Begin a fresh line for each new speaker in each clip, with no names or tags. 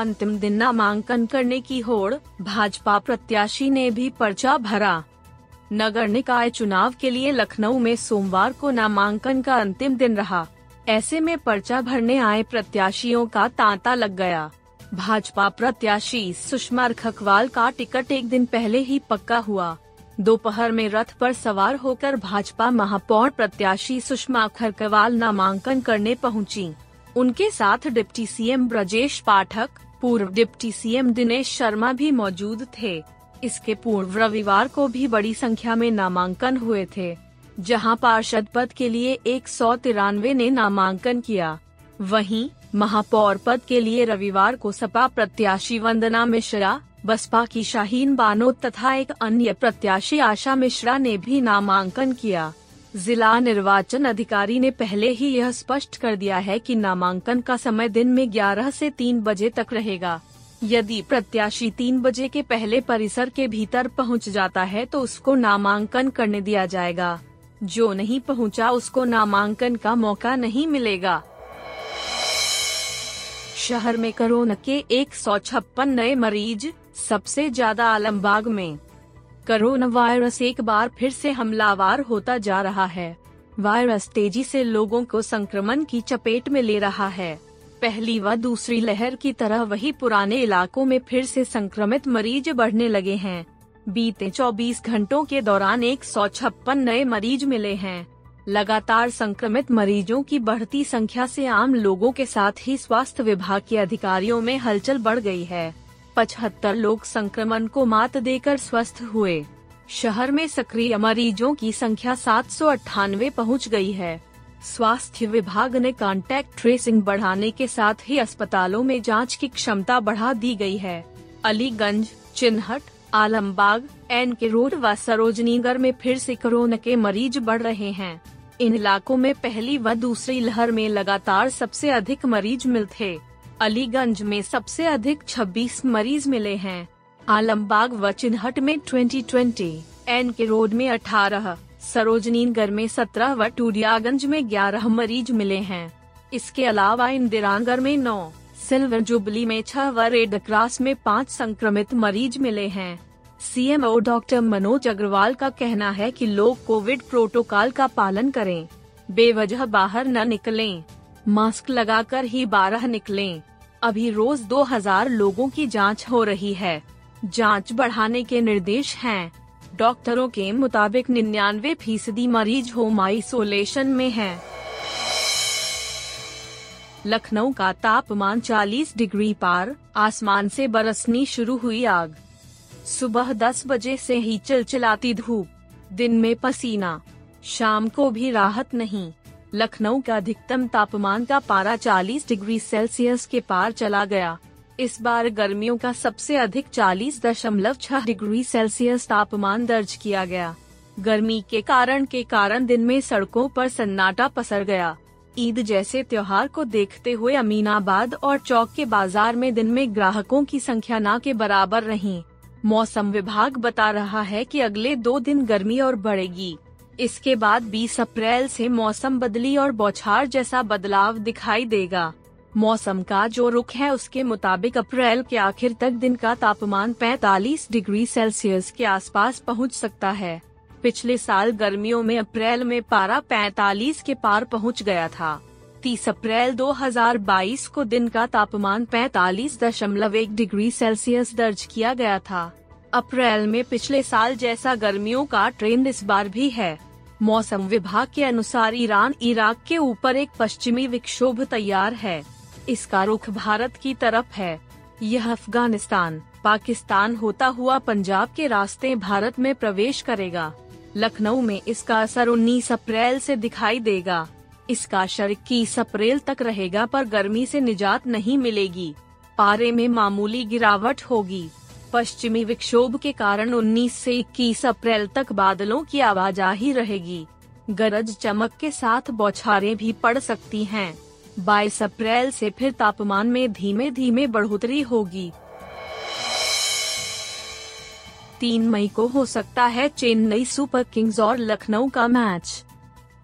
अंतिम दिन नामांकन करने की होड़, भाजपा प्रत्याशी ने भी पर्चा भरा। नगर निकाय चुनाव के लिए लखनऊ में सोमवार को नामांकन का अंतिम दिन रहा। ऐसे में पर्चा भरने आए प्रत्याशियों का तांता लग गया। भाजपा प्रत्याशी सुषमा खकवाल का टिकट एक दिन पहले ही पक्का हुआ। दोपहर में रथ पर सवार होकर भाजपा महापौर प्रत्याशी सुषमा खरकवाल नामांकन करने पहुँची। उनके साथ डिप्टी सीएम ब्रजेश पाठक पूर्व डिप्टी सीएम दिनेश शर्मा भी मौजूद थे। इसके पूर्व रविवार को भी बड़ी संख्या में नामांकन हुए थे, जहाँ पार्षद पद के लिए एक सौ तिरानवे ने नामांकन किया। वहीं, महापौर पद के लिए रविवार को सपा प्रत्याशी वंदना मिश्रा, बसपा की शाहीन बानो तथा एक अन्य प्रत्याशी आशा मिश्रा ने भी नामांकन किया। जिला निर्वाचन अधिकारी ने पहले ही यह स्पष्ट कर दिया है कि नामांकन का समय दिन में 11 से 3 बजे तक रहेगा। यदि प्रत्याशी तीन बजे के पहले परिसर के भीतर पहुँच जाता है तो उसको नामांकन करने दिया जाएगा। जो नहीं पहुँचा उसको नामांकन का मौका नहीं मिलेगा। शहर में कोरोना के एक सौ छप्पन नए मरीज़, सबसे ज़्यादा आलमबाग में। कोरोना वायरस एक बार फिर से हमलावार होता जा रहा है। वायरस तेज़ी से लोगों को संक्रमण की चपेट में ले रहा है। पहली व दूसरी लहर की तरह वही पुराने इलाकों में फिर से संक्रमित मरीज़ बढ़ने लगे हैं। बीते 24 घंटों के दौरान एक सौ छप्पन नए मरीज़ मिले हैं। लगातार संक्रमित मरीजों की बढ़ती संख्या से आम लोगों के साथ ही स्वास्थ्य विभाग के अधिकारियों में हलचल बढ़ गई है। पचहत्तर लोग संक्रमण को मात देकर स्वस्थ हुए। शहर में सक्रिय मरीजों की संख्या सात सौ अट्ठानवे पहुँच गई है। स्वास्थ्य विभाग ने कांटेक्ट ट्रेसिंग बढ़ाने के साथ ही अस्पतालों में जाँच की क्षमता बढ़ा दी गई है। Aliganj, Chinhat, Alambagh N K road व सरोजनीगर में फिर से कोरोना के मरीज़ बढ़ रहे हैं। इन इलाकों में पहली व दूसरी लहर में लगातार सबसे अधिक मरीज़ मिलते अलीगंज में सबसे अधिक 26 मरीज़ मिले हैं। आलमबाग व चिन्हट में 2020, एन के रोड में 18, सरोजनीनगर में 17 व टूरियागंज में 11 मरीज़ मिले हैं। इसके अलावा इंदिरानगर में 9, सिल्वर जुबली में 6 व रेड क्रॉस में 5 संक्रमित मरीज़ मिले हैं। सीएमओ डॉक्टर मनोज अग्रवाल का कहना है कि लोग कोविड प्रोटोकॉल का पालन करें। बेवजह बाहर न निकलें, मास्क लगाकर ही बारह निकलें। अभी रोज 2000 लोगों की जाँच हो रही है जाँच बढ़ाने के निर्देश हैं। डॉक्टरों के मुताबिक निन्यानवे फ़ीसदी मरीज़ होम आइसोलेशन में हैं। लखनऊ का तापमान 40 डिग्री पार, आसमान से बरसनी शुरू हुई आग सुबह 10 बजे से ही चिलचिलाती धूप दिन में पसीना शाम को भी राहत नहीं लखनऊ का अधिकतम तापमान का पारा 40 डिग्री सेल्सियस के पार चला गया। इस बार गर्मियों का सबसे अधिक 40.6 डिग्री सेल्सियस तापमान दर्ज किया गया। गर्मी के कारण के कारण दिन में सड़कों पर सन्नाटा पसर गया। ईद जैसे त्योहार को देखते हुए अमीनाबाद और चौक के बाज़ार में दिन में ग्राहकों की संख्या न के बराबर रही। मौसम विभाग बता रहा है कि अगले दो दिन गर्मी और बढ़ेगी। इसके बाद 20 अप्रैल से मौसम बदली और बौछार जैसा बदलाव दिखाई देगा। मौसम का जो रुख है उसके मुताबिक अप्रैल के आखिर तक दिन का तापमान 45 डिग्री सेल्सियस के आसपास पहुँच सकता है। पिछले साल गर्मियों में अप्रैल में पारा 45 के पार पहुँच गया था। 30 अप्रैल 2022 को दिन का तापमान 45.1 डिग्री सेल्सियस दर्ज किया गया था। अप्रैल में पिछले साल जैसा गर्मियों का ट्रेंड इस बार भी है। मौसम विभाग के अनुसार ईरान, इराक के ऊपर एक पश्चिमी विक्षोभ तैयार है। इसका रुख भारत की तरफ़ है। यह अफ़गानिस्तान, पाकिस्तान होता हुआ पंजाब के रास्ते भारत में प्रवेश करेगा। लखनऊ में इसका असर 19 अप्रैल से दिखाई देगा। इसका असर इक्कीस अप्रैल तक रहेगा पर गर्मी से निजात नहीं मिलेगी। पारे में मामूली गिरावट होगी। पश्चिमी विक्षोभ के कारण 19 से 21 अप्रैल तक बादलों की आवाजाही रहेगी। गरज चमक के साथ बौछारें भी पड़ सकती हैं। 22 अप्रैल से फिर तापमान में धीमे धीमे बढ़ोतरी होगी। तीन मई को हो सकता है चेन्नई सुपर किंग्स और लखनऊ का मैच।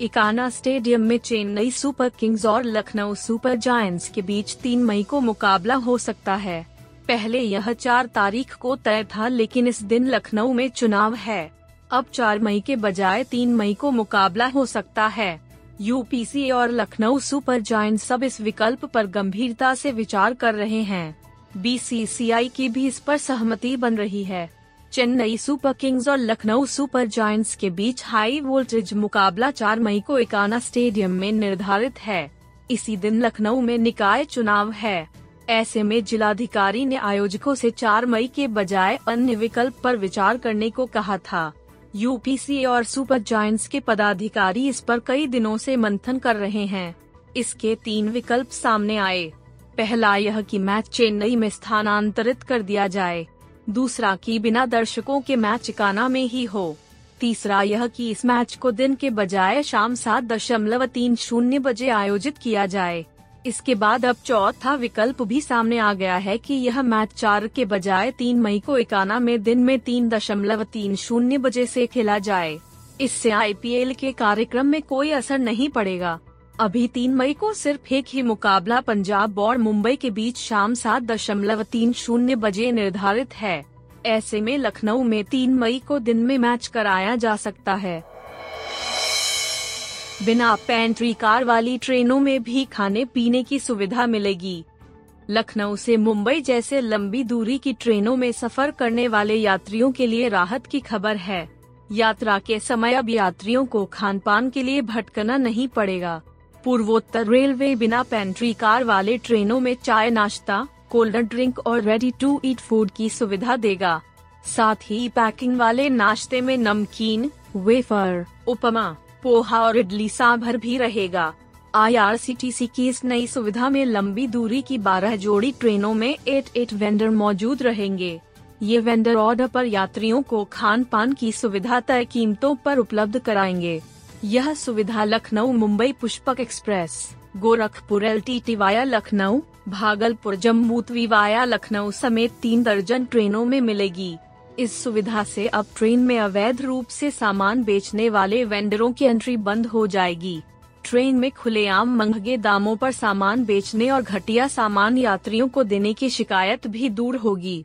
इकाना स्टेडियम में चेन्नई सुपर किंग्स और लखनऊ सुपर जायंट्स के बीच तीन मई को मुकाबला हो सकता है। पहले यह चार तारीख को तय था, लेकिन इस दिन लखनऊ में चुनाव है। अब चार मई के बजाय तीन मई को मुकाबला हो सकता है। यूपीसी और लखनऊ सुपर जायंट्स सब इस विकल्प पर गंभीरता से विचार कर रहे हैं। बीसीसीआई की भी इस पर सहमति बन रही है। चेन्नई सुपर किंग्स और लखनऊ सुपर जायंट्स के बीच हाई वोल्टेज मुकाबला 4 मई को इकाना स्टेडियम में निर्धारित है। इसी दिन लखनऊ में निकाय चुनाव है। ऐसे में जिलाधिकारी ने आयोजकों से 4 मई के बजाय अन्य विकल्प पर विचार करने को कहा था। यूपीसी और सुपर जायंट्स के पदाधिकारी इस पर कई दिनों से मंथन कर रहे हैं। इसके तीन विकल्प सामने आए। पहला यह कि मैच चेन्नई में स्थानांतरित कर दिया जाए। दूसरा कि बिना दर्शकों के मैच काना में ही हो। तीसरा यह कि इस मैच को दिन के बजाय शाम सात दशमलव तीन शून्य बजे आयोजित किया जाए। इसके बाद अब चौथा विकल्प भी सामने आ गया है कि यह मैच चार के बजाय तीन मई को इकाना में दिन में तीन दशमलव तीन शून्य बजे से खेला जाए। इससे आईपीएल के कार्यक्रम में कोई असर नहीं पड़ेगा। अभी तीन मई को सिर्फ़ एक ही मुकाबला पंजाब और मुंबई के बीच शाम सात दशमलव तीन शून्य बजे निर्धारित है। ऐसे में लखनऊ में तीन मई को दिन में मैच कराया जा सकता है। बिना पेंट्री कार वाली ट्रेनों में भी खाने पीने की सुविधा मिलेगी। लखनऊ से मुंबई जैसे लंबी दूरी की ट्रेनों में सफ़र करने वाले यात्रियों के लिए राहत की खबर है। यात्रा के समय अब यात्रियों को खान पान के लिए भटकना नहीं पड़ेगा। पूर्वोत्तर रेलवे बिना पेंट्री कार वाले ट्रेनों में चाय नाश्ता, कोल्ड ड्रिंक और रेडी टू ईट फ़ूड की सुविधा देगा। साथ ही पैकिंग वाले नाश्ते में नमकीन वेफर उपमा पोहा और इडली सांभर भी रहेगा। आईआरसीटीसी की इस नई सुविधा में लंबी दूरी की 12 जोड़ी ट्रेनों में एट एट वेंडर मौजूद रहेंगे। ये वेंडर ऑर्डर पर यात्रियों को खान पान की सुविधा तय कीमतों पर उपलब्ध कराएँगे। यह सुविधा Lucknow Mumbai Pushpak express, Gorakhpur L T via Lucknow, Bhagalpur Jammu Tawi via Lucknow समेत तीन दर्जन ट्रेनों में मिलेगी। इस सुविधा से अब ट्रेन में अवैध रूप से सामान बेचने वाले वेंडरों की एंट्री बंद हो जाएगी। ट्रेन में खुलेआम महँगे दामों पर सामान बेचने और घटिया सामान यात्रियों को देने की शिकायत भी दूर होगी।